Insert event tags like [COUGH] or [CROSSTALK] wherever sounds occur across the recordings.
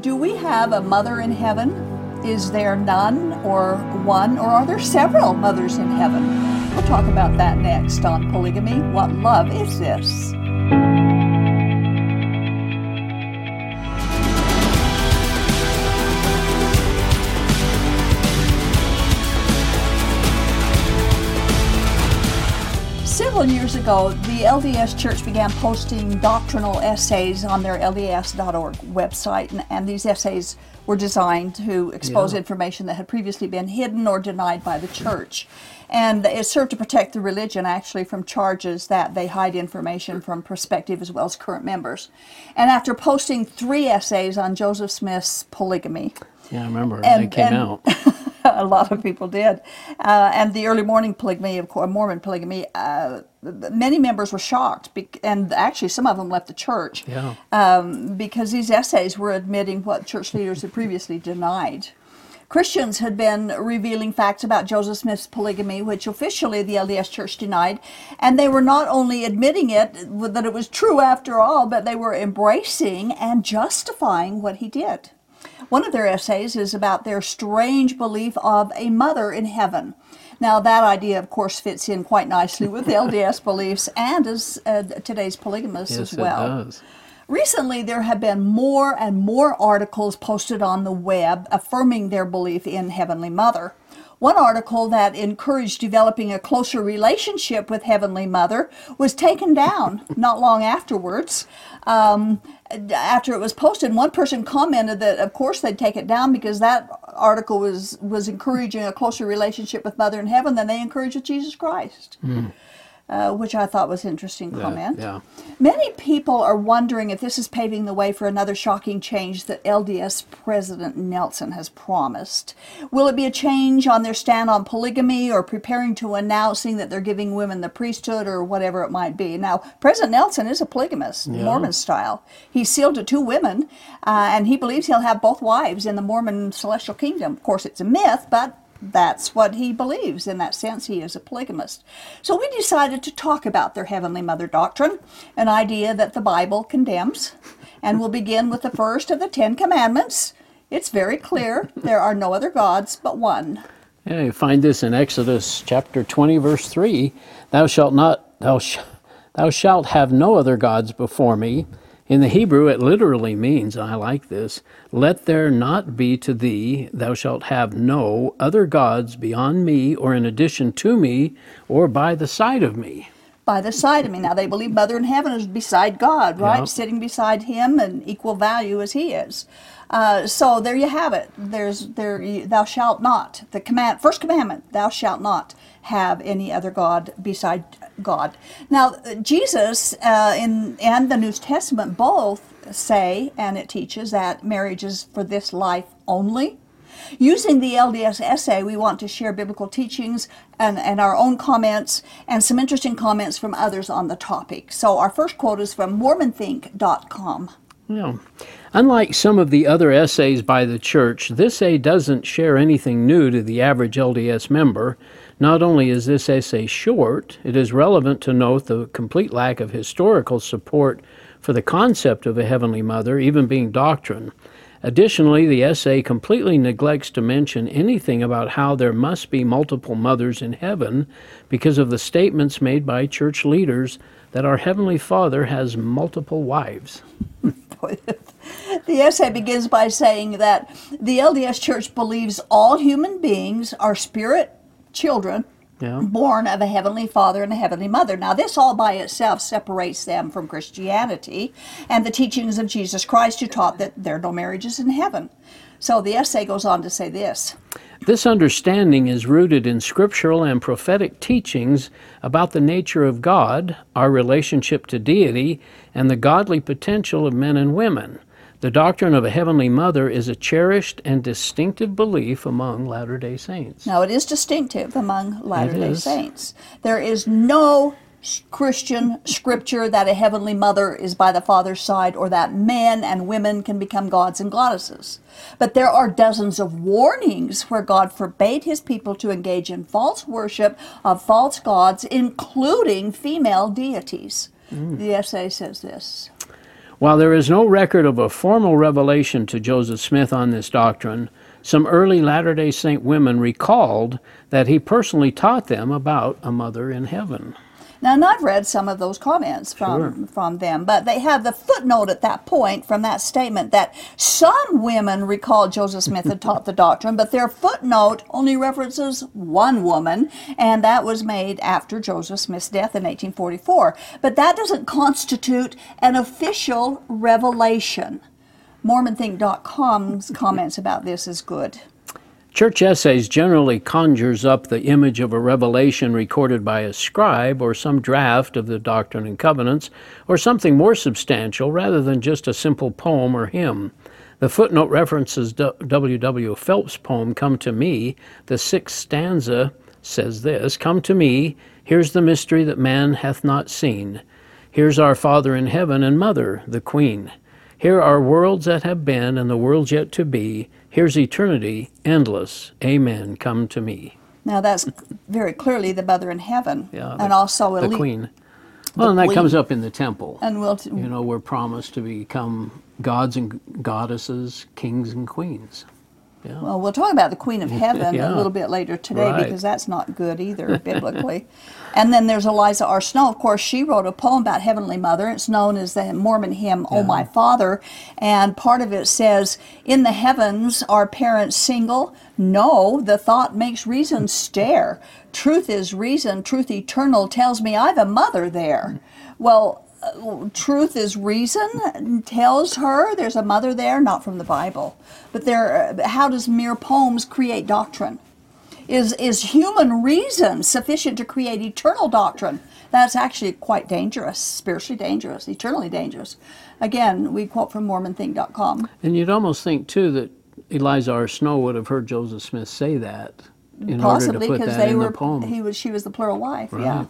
Do we have a mother in heaven? Is there none or one, or are there several mothers in heaven? We'll talk about that next on Polygamy. What love is this? Several years ago, the LDS Church began posting doctrinal essays on their LDS.org website, and, and these essays were designed to expose Yeah. information that had previously been hidden or denied by the church. And it served to protect the religion actually from charges that they hide information from prospective as well as current members. And after posting three essays on Joseph Smith's polygamy, Yeah, I remember And- they came and- out. [LAUGHS] [LAUGHS] a lot of people did. Uh, and the early morning polygamy, of course, Mormon polygamy, uh, many members were shocked, bec- and actually some of them left the church Yeah. um, because these essays were admitting what church leaders had previously denied. Christians had been revealing facts about Joseph Smith's polygamy, which officially the LDS Church denied, and they were not only admitting it, that it was true after all, but they were embracing and justifying what he did. One of their essays is about their strange belief of a mother in heaven. Now, that idea, of course, fits in quite nicely with [LAUGHS] the LDS beliefs and as uh, today's polygamists Yes, as well. it does. Recently, there have been more and more articles posted on the web affirming their belief in Heavenly Mother. One article that encouraged developing a closer relationship with Heavenly Mother was taken down [LAUGHS] not long afterwards. Um, after it was posted, one person commented that, of course, they'd take it down because that article was, was encouraging a closer relationship with Mother in Heaven than they encourage with Jesus Christ. Uh, which I thought was interesting comment. yeah. Many people are wondering if this is paving the way for another shocking change that LDS President Nelson has promised. Will it be a change on their stand on polygamy or preparing to announcing that they're giving women the priesthood or whatever it might be? Now, President Nelson is a polygamist, Mormon style. He's sealed to two women, uh, and he believes he'll have both wives in the Mormon celestial kingdom. Of course, it's a myth, but that's what he believes. In that sense, he is a polygamist. So we decided to talk about their Heavenly Mother doctrine, an idea that the Bible condemns. And we'll begin with the first of the Ten Commandments. It's very clear there are no other gods but one. Yeah, you find this in Exodus chapter 20, verse 3. Thou shalt not, thou, sh- thou shalt have no other gods before me. In the Hebrew, it literally means, and I like this, let there not be to thee, thou shalt have no other gods beyond me, or in addition to me, or by the side of me. By the side of me. Now, they believe Mother in Heaven is beside God, right? Yep. Sitting beside Him and equal value as He is. Uh, so there you have it. There's there. Thou shalt not. The command, first commandment. Thou shalt not have any other god beside God. Now, Jesus uh, in and the New Testament both say, and it teaches that marriage is for this life only. Using the LDS essay, we want to share biblical teachings and, and our own comments and some interesting comments from others on the topic. So, our first quote is from MormonThink.com. Yeah. Unlike some of the other essays by the church, this essay doesn't share anything new to the average LDS member. Not only is this essay short, it is relevant to note the complete lack of historical support for the concept of a Heavenly Mother even being doctrine. Additionally, the essay completely neglects to mention anything about how there must be multiple mothers in heaven because of the statements made by church leaders that our Heavenly Father has multiple wives. [LAUGHS] The essay begins by saying that the LDS Church believes all human beings are spirit children Yeah. born of a heavenly father and a heavenly mother. Now, this all by itself separates them from Christianity and the teachings of Jesus Christ, who taught that there are no marriages in heaven. So the essay goes on to say this This understanding is rooted in scriptural and prophetic teachings about the nature of God, our relationship to deity, and the godly potential of men and women. The doctrine of a heavenly mother is a cherished and distinctive belief among Latter day Saints. Now, it is distinctive among Latter day. Saints. There is no Christian scripture that a heavenly mother is by the father's side or that men and women can become gods and goddesses. But there are dozens of warnings where God forbade his people to engage in false worship of false gods, including female deities. Mm. The essay says this. While there is no record of a formal revelation to Joseph Smith on this doctrine, some early Latter day Saint women recalled that he personally taught them about a mother in heaven. Now, and I've read some of those comments from, Sure. from them, but they have the footnote at that point from that statement that some women recall Joseph Smith had taught the doctrine, but their footnote only references one woman, and that was made after Joseph Smith's death in 1844. But that doesn't constitute an official revelation. MormonThink.com's comments about this is good. Church essays generally conjures up the image of a revelation recorded by a scribe or some draft of the Doctrine and Covenants or something more substantial rather than just a simple poem or hymn. The footnote references W. W. Phelps' poem Come to Me. The sixth stanza says this Come to me, here's the mystery that man hath not seen. Here's our Father in heaven and Mother, the Queen. Here are worlds that have been and the worlds yet to be. Here's eternity, endless. Amen. Come to me. Now, that's very clearly the mother in heaven, Yeah, and the- also The elite- Queen. Well, and that queen. comes up in the temple. And we'll t- You know, we're promised to become gods and goddesses, kings and queens. Yeah. Well, we'll talk about the Queen of Heaven Yeah. a little bit later today Right. because that's not good either biblically. [LAUGHS] and then there's Eliza R. Snow. Of course, she wrote a poem about Heavenly Mother. It's known as the Mormon hymn, "Oh My Father," and part of it says, "In the heavens are parents single? No, the thought makes reason stare. Truth is reason. Truth eternal tells me I've a mother there." Well. Truth is reason tells her there's a mother there, not from the Bible, but there. uh, How does mere poems create doctrine? Is is human reason sufficient to create eternal doctrine? That's actually quite dangerous, spiritually dangerous, eternally dangerous. Again, we quote from MormonThink.com. And you'd almost think, too, that Eliza R. Snow would have heard Joseph Smith say that in Possibly order to put because they in were the poem. he was she was the plural wife. Yeah.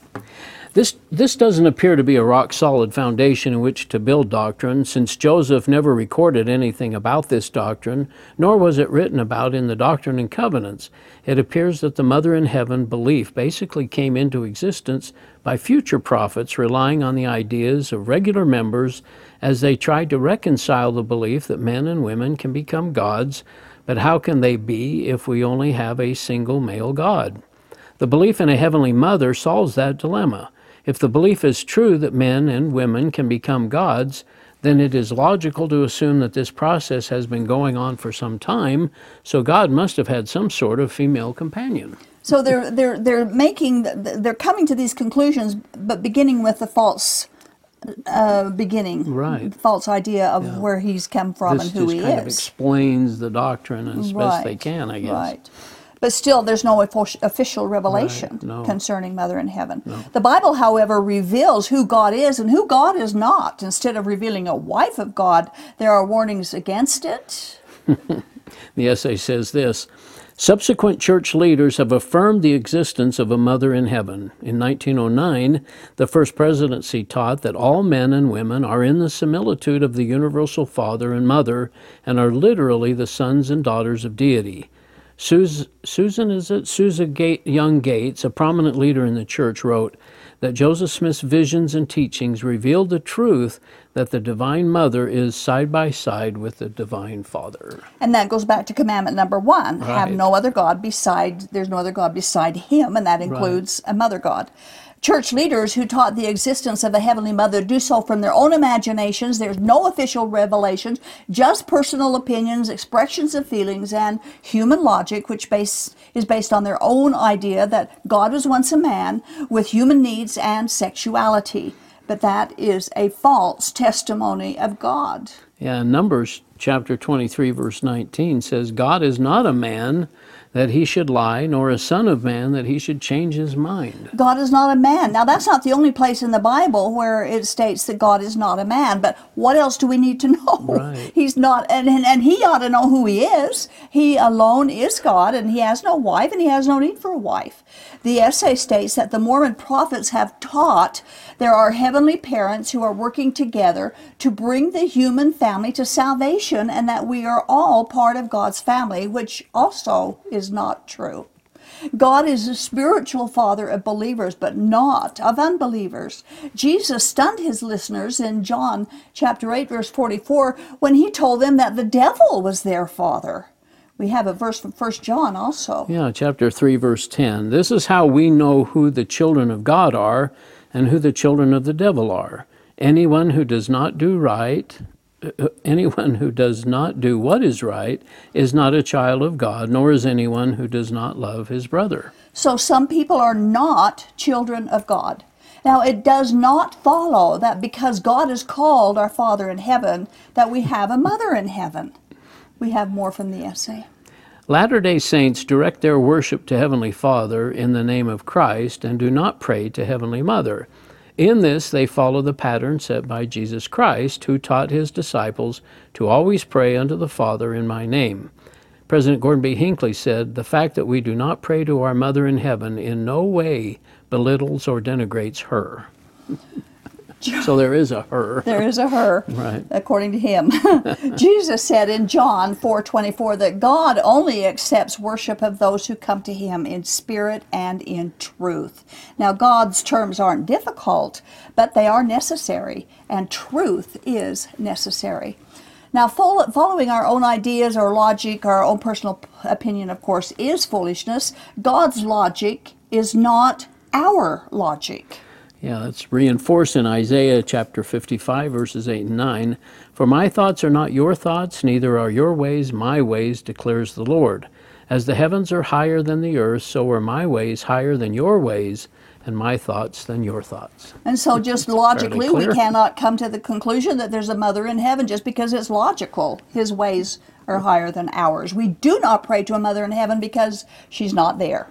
This, this doesn't appear to be a rock solid foundation in which to build doctrine, since Joseph never recorded anything about this doctrine, nor was it written about in the Doctrine and Covenants. It appears that the Mother in Heaven belief basically came into existence by future prophets relying on the ideas of regular members as they tried to reconcile the belief that men and women can become gods, but how can they be if we only have a single male God? The belief in a heavenly mother solves that dilemma. If the belief is true that men and women can become gods, then it is logical to assume that this process has been going on for some time, so God must have had some sort of female companion. So they're they're they're making they're coming to these conclusions, but beginning with the false uh, beginning, Right. False idea of where he's come from this and who he just he kind of explains the doctrine as best they can, I guess. Right. But still, there's no official revelation Right, no. concerning Mother in Heaven. The Bible, however, reveals who God is and who God is not. Instead of revealing a wife of God, there are warnings against it. [LAUGHS] The essay says this Subsequent church leaders have affirmed the existence of a mother in heaven. In 1909, the First Presidency taught that all men and women are in the similitude of the universal Father and Mother and are literally the sons and daughters of deity. Sus- Susan, is it? Susan Gate, Young Gates, a prominent leader in the church, wrote that Joseph Smith's visions and teachings revealed the truth that the Divine Mother is side by side with the Divine Father. And that goes back to commandment number one have no other God beside, there's no other God beside him, and that includes a mother God. Church leaders who taught the existence of a heavenly mother do so from their own imaginations. There's no official revelations, just personal opinions, expressions of feelings, and human logic, which base, is based on their own idea that God was once a man with human needs and sexuality. But that is a false testimony of God. Yeah, Numbers chapter 23, verse 19 says, God is not a man that he should lie, nor a son of man that he should change his mind. God is not a man. Now, that's not the only place in the Bible where it states that God is not a man, but what else do we need to [LAUGHS] know? Right. He's not, and, and, and he ought to know who he is. He alone is God, and he has no wife, and he has no need for a wife. The essay states that the Mormon prophets have taught there are heavenly parents who are working together to bring the human family to salvation, and that we are all part of God's family, which also is not true. God is a spiritual father of believers, but not of unbelievers. Jesus stunned his listeners in John chapter 8, verse 44, when he told them that the devil was their father. We have a verse from 1 John also. Yeah, chapter 3, verse 10. This is how we know who the children of God are and who the children of the devil are. Anyone who does not do right, [LAUGHS] anyone who does not do what is right is not a child of God, nor is anyone who does not love his brother. So some people are not children of God. Now, it does not follow that because God is called our Father in heaven, that we have a mother in heaven. We have more from the essay. Latter day Saints direct their worship to Heavenly Father in the name of Christ and do not pray to Heavenly Mother. In this, they follow the pattern set by Jesus Christ, who taught his disciples to always pray unto the Father in my name. President Gordon B. Hinckley said, The fact that we do not pray to our Mother in heaven in no way belittles or denigrates her. [LAUGHS] So there is a her. There is a her, Right. according to him. [LAUGHS] Jesus said in John 4:24 that God only accepts worship of those who come to him in spirit and in truth. Now God's terms aren't difficult, but they are necessary, and truth is necessary. Now, following our own ideas or logic, our own personal opinion, of course, is foolishness. God's logic is not our logic. Yeah, that's reinforced in Isaiah chapter 55, verses 8 and 9. For my thoughts are not your thoughts, neither are your ways my ways, declares the Lord. As the heavens are higher than the earth, so are my ways higher than your ways, and my thoughts than your thoughts. And so, just logically, we cannot come to the conclusion that there's a mother in heaven just because it's logical. His ways are higher than ours. We do not pray to a mother in heaven because she's not there.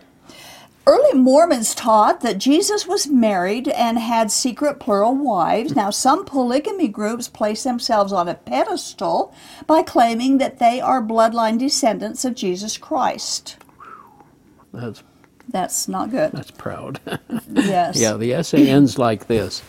Early Mormons taught that Jesus was married and had secret plural wives. Now, some polygamy groups place themselves on a pedestal by claiming that they are bloodline descendants of Jesus Christ. That's, That's not good. that's proud. [LAUGHS] Yes. Yeah, the essay ends like this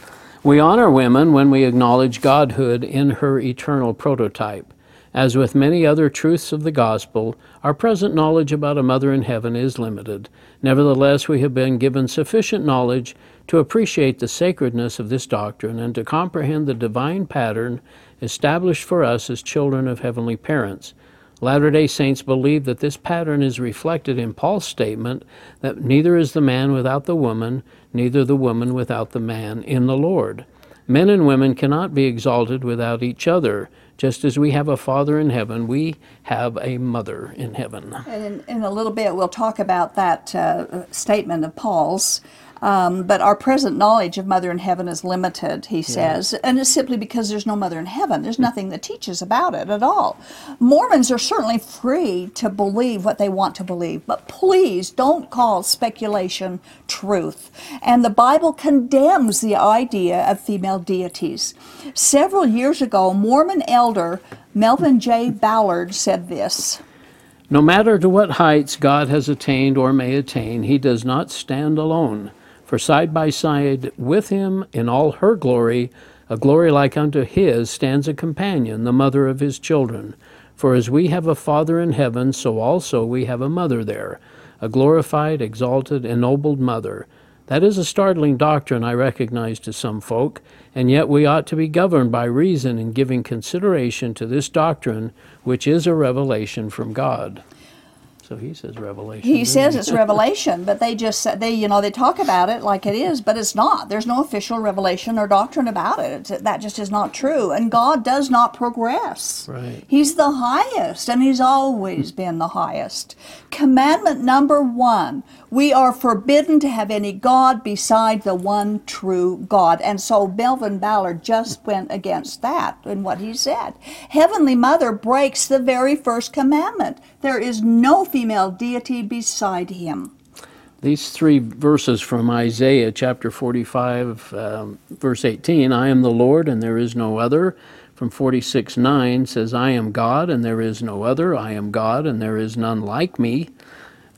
We honor women when we acknowledge Godhood in her eternal prototype. As with many other truths of the gospel, our present knowledge about a mother in heaven is limited. Nevertheless, we have been given sufficient knowledge to appreciate the sacredness of this doctrine and to comprehend the divine pattern established for us as children of heavenly parents. Latter day Saints believe that this pattern is reflected in Paul's statement that neither is the man without the woman, neither the woman without the man in the Lord. Men and women cannot be exalted without each other. Just as we have a Father in heaven, we have a Mother in heaven. And in, in a little bit, we'll talk about that uh, statement of Paul's. Um, but our present knowledge of Mother in Heaven is limited, he says, and it's simply because there's no Mother in Heaven. There's nothing that teaches about it at all. Mormons are certainly free to believe what they want to believe, but please don't call speculation truth. And the Bible condemns the idea of female deities. Several years ago, Mormon elder Melvin J. Ballard said this. No matter to what heights God has attained or may attain, he does not stand alone. For side by side with him in all her glory, a glory like unto his, stands a companion, the mother of his children. For as we have a Father in heaven, so also we have a mother there, a glorified, exalted, ennobled mother. That is a startling doctrine, I recognize to some folk, and yet we ought to be governed by reason in giving consideration to this doctrine, which is a revelation from God. So he says revelation. He says it's [LAUGHS] revelation, but they just they you know they talk about it like it is, but it's not. There's no official revelation or doctrine about it. It's, that just is not true. And God does not progress. Right. He's the highest, and He's always been the highest. Commandment number one: We are forbidden to have any god beside the one true God. And so Melvin Ballard just went against that in what he said. Heavenly Mother breaks the very first commandment. There is no female deity beside him. These three verses from Isaiah chapter 45, um, verse 18 I am the Lord and there is no other. From 46 9 says, I am God and there is no other. I am God and there is none like me.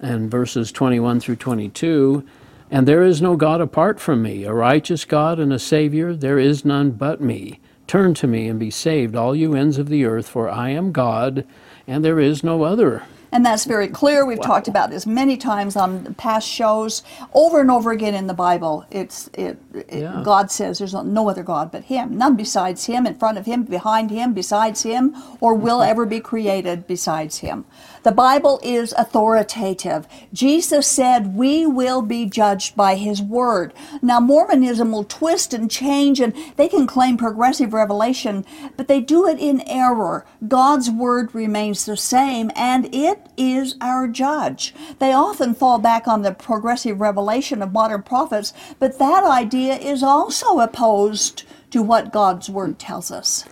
And verses 21 through 22 And there is no God apart from me, a righteous God and a Savior. There is none but me. Turn to me and be saved, all you ends of the earth, for I am God and there is no other. And that's very clear. We've talked about this many times on past shows, over and over again in the Bible. It's it, it- Yeah. God says there's no other God but Him, none besides Him, in front of Him, behind Him, besides Him, or will mm-hmm. ever be created besides Him. The Bible is authoritative. Jesus said we will be judged by His Word. Now, Mormonism will twist and change, and they can claim progressive revelation, but they do it in error. God's Word remains the same, and it is our judge. They often fall back on the progressive revelation of modern prophets, but that idea is also opposed to what God's Word tells us.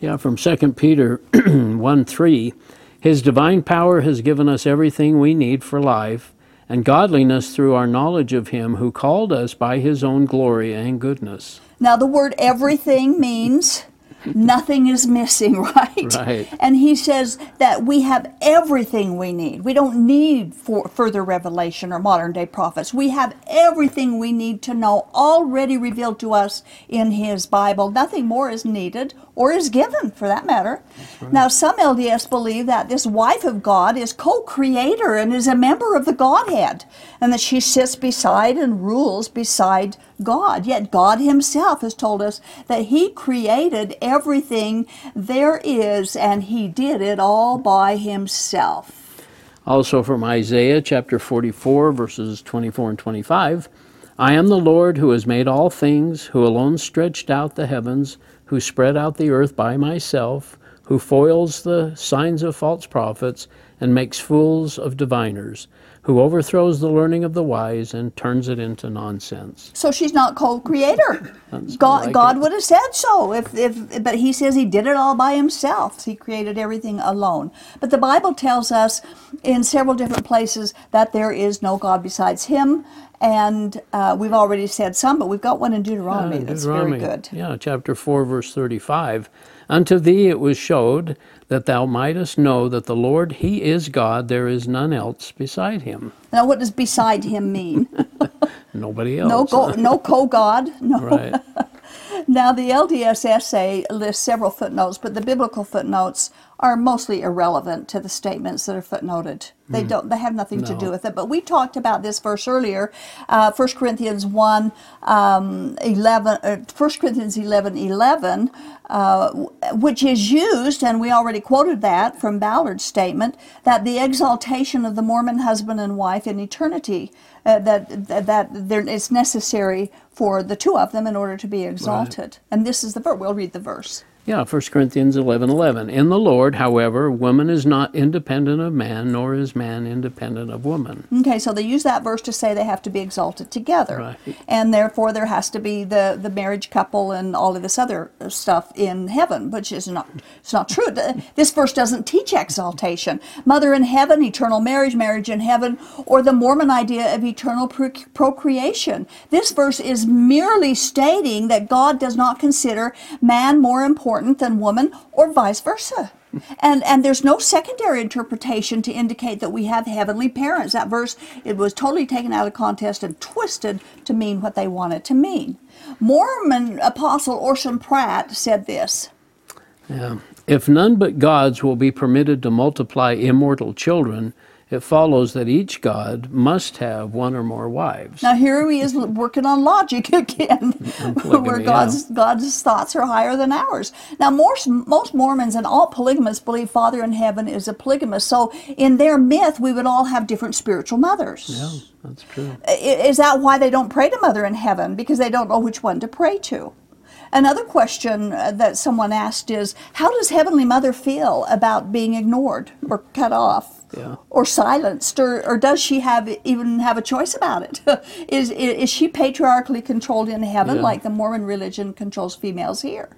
Yeah, from 2 Peter [CLEARS THROAT] 1 3. His divine power has given us everything we need for life and godliness through our knowledge of Him who called us by His own glory and goodness. Now, the word everything means nothing is missing, [LAUGHS] right? Right. And he says that we have everything we need. We don't need for further revelation or modern day prophets. We have everything we need to know already revealed to us in his Bible. Nothing more is needed or is given for that matter. Now, some LDS believe that this wife of God is co creator and is a member of the Godhead, and that she sits beside and rules beside God. Yet God Himself has told us that He created everything there is, and He did it all by Himself. Also from Isaiah chapter 44, verses 24 and 25 I am the Lord who has made all things, who alone stretched out the heavens, who spread out the earth by myself, who foils the signs of false prophets, and makes fools of diviners, who overthrows the learning of the wise and turns it into nonsense. So she's not co-creator. God, like God it. would have said so if, if, but He says He did it all by Himself. He created everything alone. But the Bible tells us in several different places that there is no God besides Him, and uh, we've already said some, but we've got one in Deuteronomy Uh, that's very good. Yeah, chapter 4, verse 35. Unto thee it was showed that thou mightest know that the Lord, He is God, there is none else beside Him. Now, what does beside Him mean? [LAUGHS] Nobody else. No, go, no co-God. No. Right. Now, the LDS essay lists several footnotes, but the biblical footnotes are mostly irrelevant to the statements that are footnoted. They don't. They have nothing to do with it. But we talked about this verse earlier, uh, 1 Corinthians 1, um, 11, uh, 1 Corinthians 11, 11, uh, which is used, and we already quoted that from Ballard's statement, that the exaltation of the Mormon husband and wife in eternity, uh, that, that, there, it's necessary for the two of them in order to be exalted. And this is the verse. We'll read the verse. Yeah, 1 Corinthians 11 11. In the Lord, however, woman is not independent of man, nor is man independent of woman. Okay, so they use that verse to say they have to be exalted together. Right. And therefore there has to be the, the marriage couple and all of this other stuff in heaven, which is not it's not true. This verse doesn't teach exaltation. Mother in heaven, eternal marriage, marriage in heaven, or the Mormon idea of eternal pro- procreation. This verse is merely stating that God does not consider man more important than woman or vice versa. And and there's no secondary interpretation to indicate that we have heavenly parents. That verse it was totally taken out of context and twisted to mean what they wanted to mean. Mormon apostle Orson Pratt said this. Yeah. If none but gods will be permitted to multiply immortal children, it follows that each god must have one or more wives. Now here he is working on logic [LAUGHS] again, [LAUGHS] where God's God's thoughts are higher than ours. Now most most Mormons and all polygamists believe Father in heaven is a polygamist. So in their myth, we would all have different spiritual mothers. Yeah, that's true. Is that why they don't pray to Mother in Heaven? Because they don't know which one to pray to. Another question uh, that someone asked is How does Heavenly Mother feel about being ignored or cut off? Yeah. Or silenced, or, or does she have even have a choice about it? [LAUGHS] is, is she patriarchally controlled in heaven Yeah. like the Mormon religion controls females here?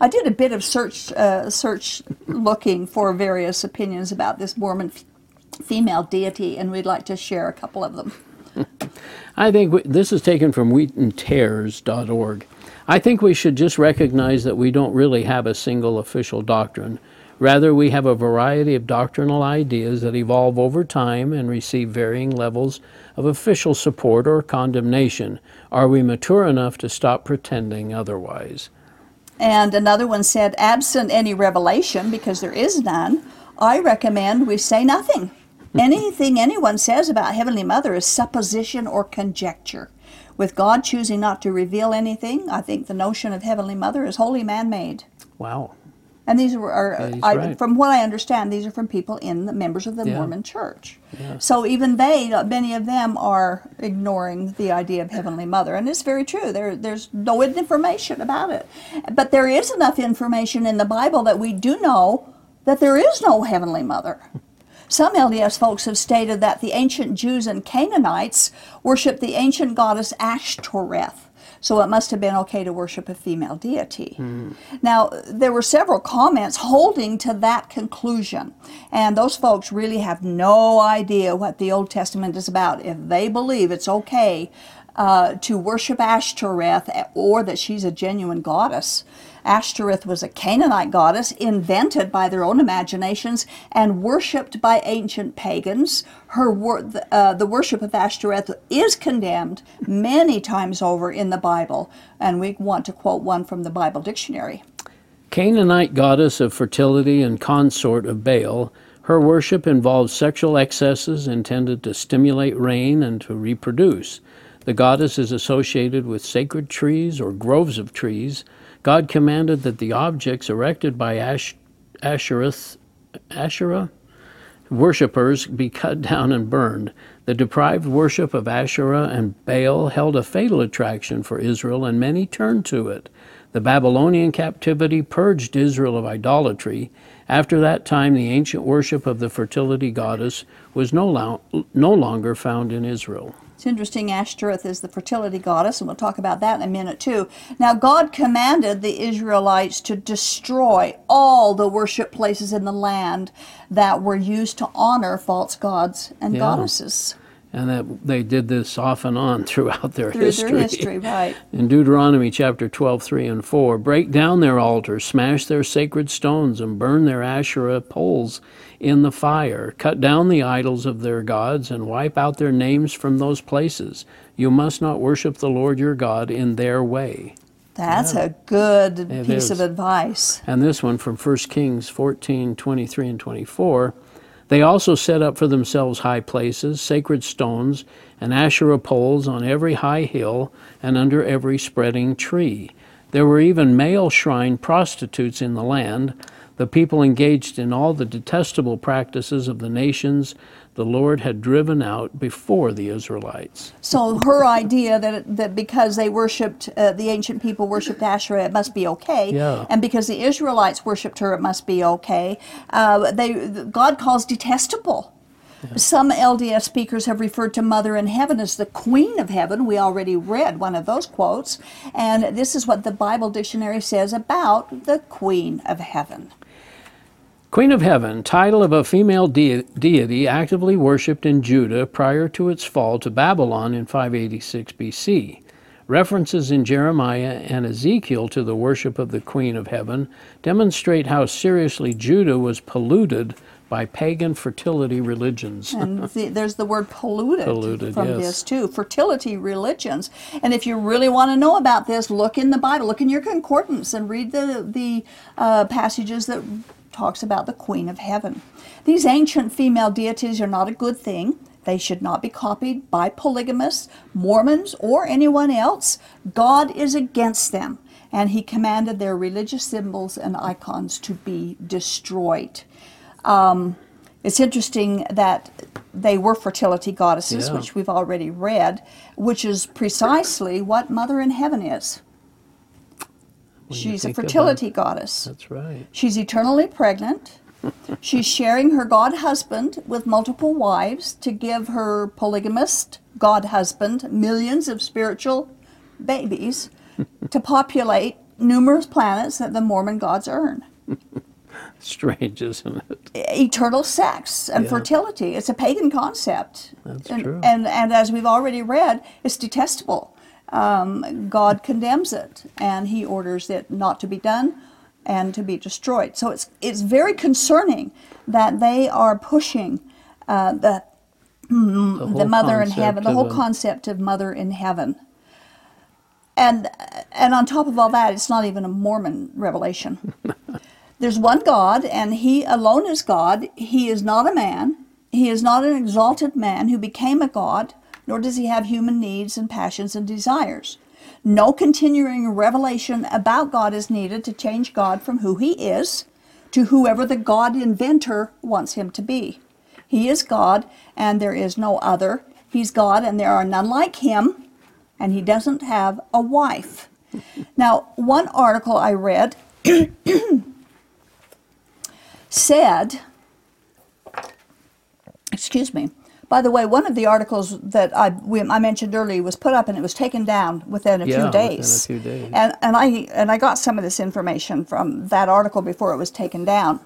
I did a bit of search uh, search looking for various opinions about this Mormon f- female deity, and we'd like to share a couple of them. [LAUGHS] I think we, this is taken from wheatandtares.org. I think we should just recognize that we don't really have a single official doctrine. Rather, we have a variety of doctrinal ideas that evolve over time and receive varying levels of official support or condemnation. Are we mature enough to stop pretending otherwise? And another one said, absent any revelation, because there is none, I recommend we say nothing. [LAUGHS] Anything anyone says about Heavenly Mother is supposition or conjecture. With God choosing not to reveal anything, I think the notion of Heavenly Mother is wholly man made. Wow. And these are, are Yeah, I, right. from what I understand, these are from people in the members of the Yeah. Mormon Church. Yeah. So even they, uh, many of them, are ignoring the idea of Heavenly Mother, and it's very true. There, there's no information about it, but there is enough information in the Bible that we do know that there is no Heavenly Mother. Some LDS folks have stated that the ancient Jews and Canaanites worshiped the ancient goddess Ashtoreth. So it must have been okay to worship a female deity. Now, there were several comments holding to that conclusion, and those folks really have no idea what the Old Testament is about if they believe it's okay uh, to worship Ashtoreth or that she's a genuine goddess. Ashtoreth was a Canaanite goddess invented by their own imaginations and worshipped by ancient pagans. Her wor- uh, the worship of Ashtoreth is condemned many times over in the Bible, and we want to quote one from the Bible dictionary. Canaanite goddess of fertility and consort of Baal, her worship involved sexual excesses intended to stimulate rain and to reproduce. The goddess is associated with sacred trees or groves of trees. God commanded that the objects erected by Ash- Asherah worshippers be cut down and burned. The deprived worship of Asherah and Baal held a fatal attraction for Israel, and many turned to it. The Babylonian captivity purged Israel of idolatry. After that time, the ancient worship of the fertility goddess was no, lo- no longer found in Israel. It's interesting, Ashtoreth is the fertility goddess, and we'll talk about that in a minute too. Now, God commanded the Israelites to destroy all the worship places in the land that were used to honor false gods and Yeah. goddesses And that they did this off and on [LAUGHS] throughout their through history. their history, right? [LAUGHS] In Deuteronomy chapter 12, 3 and 4, break down their altars, smash their sacred stones, and burn their Asherah poles in the fire. Cut down the idols of their gods and wipe out their names from those places. You must not worship the Lord your God in their way. That's a good It piece is. of advice. And this one from 1 Kings 14, 23 and 24. They also set up for themselves high places, sacred stones, and Asherah poles on every high hill and under every spreading tree. There were even male shrine prostitutes in the land. The people engaged in all the detestable practices of the nations the Lord had driven out before the Israelites. So her idea that that because they worshipped uh, the ancient people worshipped Asherah, it must be okay, Yeah. and because the Israelites worshipped her, it must be okay. Uh, they God calls detestable. Some LDS speakers have referred to Mother in Heaven as the Queen of Heaven. We already read one of those quotes, and this is what the Bible dictionary says about the Queen of Heaven. Queen of Heaven, title of a female de- deity actively worshipped in Judah prior to its fall to Babylon in 586 BC. References in Jeremiah and Ezekiel to the worship of the Queen of Heaven demonstrate how seriously Judah was polluted by pagan fertility religions. and [LAUGHS] the, there's the word polluted, Polluted, from yes. this too fertility religions and if you really want to know about this look in the bible look in your concordance and read the, the uh, passages that talks about the queen of heaven these ancient female deities are not a good thing they should not be copied by polygamists mormons or anyone else god is against them and he commanded their religious symbols and icons to be destroyed um, it's interesting that they were fertility goddesses, Yeah. which we've already read, which is precisely what Mother in Heaven is. She's a about- fertility goddess. That's right. She's eternally pregnant. [LAUGHS] She's sharing her god husband with multiple wives to give her polygamist god husband millions of spiritual babies [LAUGHS] to populate numerous planets that the Mormon gods earn. [LAUGHS] Strange, isn't it? eternal sex and Yeah. fertility. It's a pagan concept. That's and, true. And, and as we've already read, it's detestable. Um, God condemns it and he orders it not to be done and to be destroyed. So it's, it's very concerning that they are pushing uh, the, The, the mother in heaven, the whole concept of mother in heaven. And, and on top of all that, it's not even a Mormon revelation. [LAUGHS] There's one God, and He alone is God. He is not a man. He is not an exalted man who became a god, nor does he have human needs and passions and desires. No continuing revelation about God is needed to change God from who he is to whoever the God inventor wants him to be. He is God, and there is no other. He's God, and there are none like him, and he doesn't have a wife. Now, one article I read [CLEARS THROAT] said, excuse me, by the way, one of the articles that I, we, I mentioned earlier was put up and it was taken down within a Yeah, few within a days. few days. And, and, I, and I got some of this information from that article before it was taken down.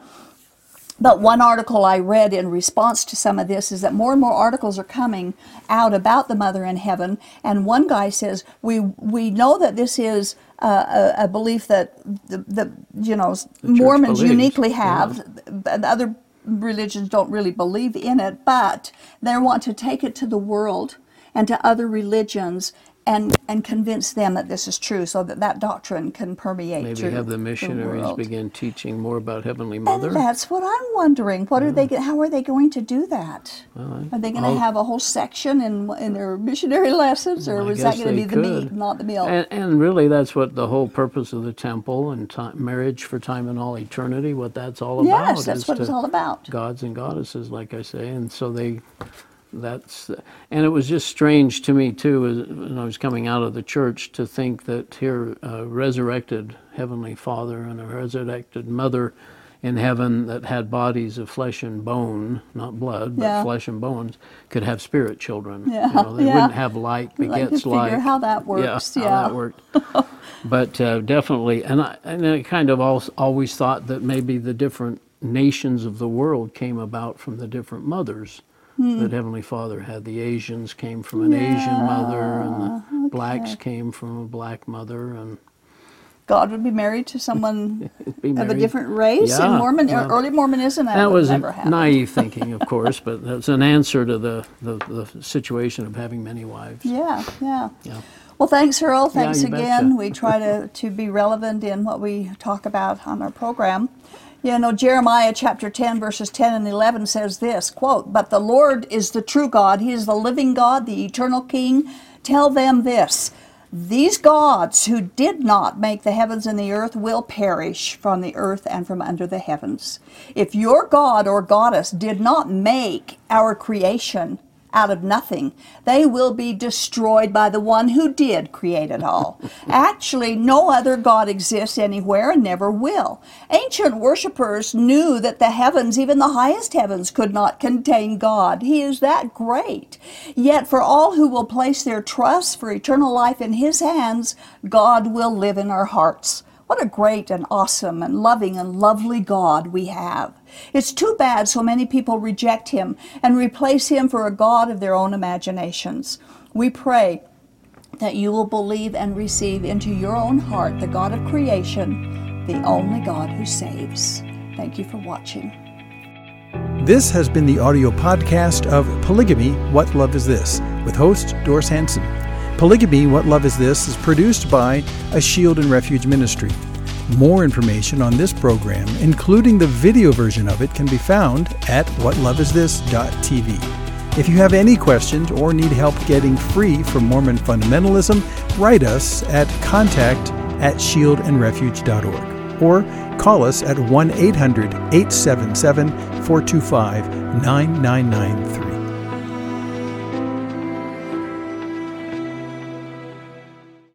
But one article I read in response to some of this is that more and more articles are coming out about the Mother in Heaven. And one guy says, We, we know that this is uh, a, a belief that the, the you know Mormons believes, uniquely yeah. have, and other religions don't really believe in it, but they want to take it to the world and to other religions and, and convince them that this is true so that that doctrine can permeate Maybe have the missionaries world. begin teaching more about Heavenly Mother. And that's what I'm wondering. What are they? Hmm. How are they going to do that? Well, I- Are they going I'll- to have a whole section in in their missionary [LAUGHS] lessons, or is that going to be they the meat, not the meal And, and really, that's what the whole purpose of the temple and time, marriage for time and all eternity, what that's all about. yes, that's what it's all about. gods and goddesses, like I say, and so they, that's, and it was just strange to me too, as when I was coming out of the church, to think that here, a resurrected Heavenly Father and a resurrected Mother in heaven that had bodies of flesh and bone, not blood, but Yeah. flesh and bones, could have spirit children. Yeah, You know, they [LAUGHS] yeah. wouldn't have like I'd like begets figure like. how that works, Yeah, yeah. how that worked. [LAUGHS] but uh, definitely, and I, and I kind of al- always thought that maybe the different nations of the world came about from the different mothers. Hmm. That Heavenly Father had. The Asians came from an Asian mother, and the blacks came from a black mother, and God would be married to someone [LAUGHS] be of a different race in Mormon well, early Mormonism. That, That was never naive thinking, of [LAUGHS] course, but that's an answer to the, the, the situation of having many wives. Yeah, yeah. Yeah. Well, thanks, Earl. Thanks you again. betcha. We try to, to be relevant in what we talk about on our program. You know, Jeremiah chapter 10, verses 10 and 11 says this quote, But the Lord is the true God. He is the living God, the eternal King. Tell them this These gods who did not make the heavens and the earth will perish from the earth and from under the heavens. If your God or goddess did not make our creation, out of nothing. They will be destroyed by the one who did create it all. [LAUGHS] Actually, no other God exists anywhere and never will. Ancient worshippers knew that the heavens, even the highest heavens, could not contain God. He is that great. Yet, for all who will place their trust for eternal life in His hands, God will live in our hearts. What a great and awesome and loving and lovely God we have. It's too bad so many people reject him and replace him for a God of their own imaginations. We pray that you will believe and receive into your own heart the God of creation, the only God who saves. Thank you for watching. This has been the audio podcast of Polygamy What Love Is This with host Doris Hanson. Polygamy What Love Is This is produced by a Shield and Refuge ministry. More information on this program, including the video version of it, can be found at whatloveisthis.tv. If you have any questions or need help getting free from Mormon fundamentalism, write us at contact at shieldandrefuge.org or call us at 1 800 877 425 9993.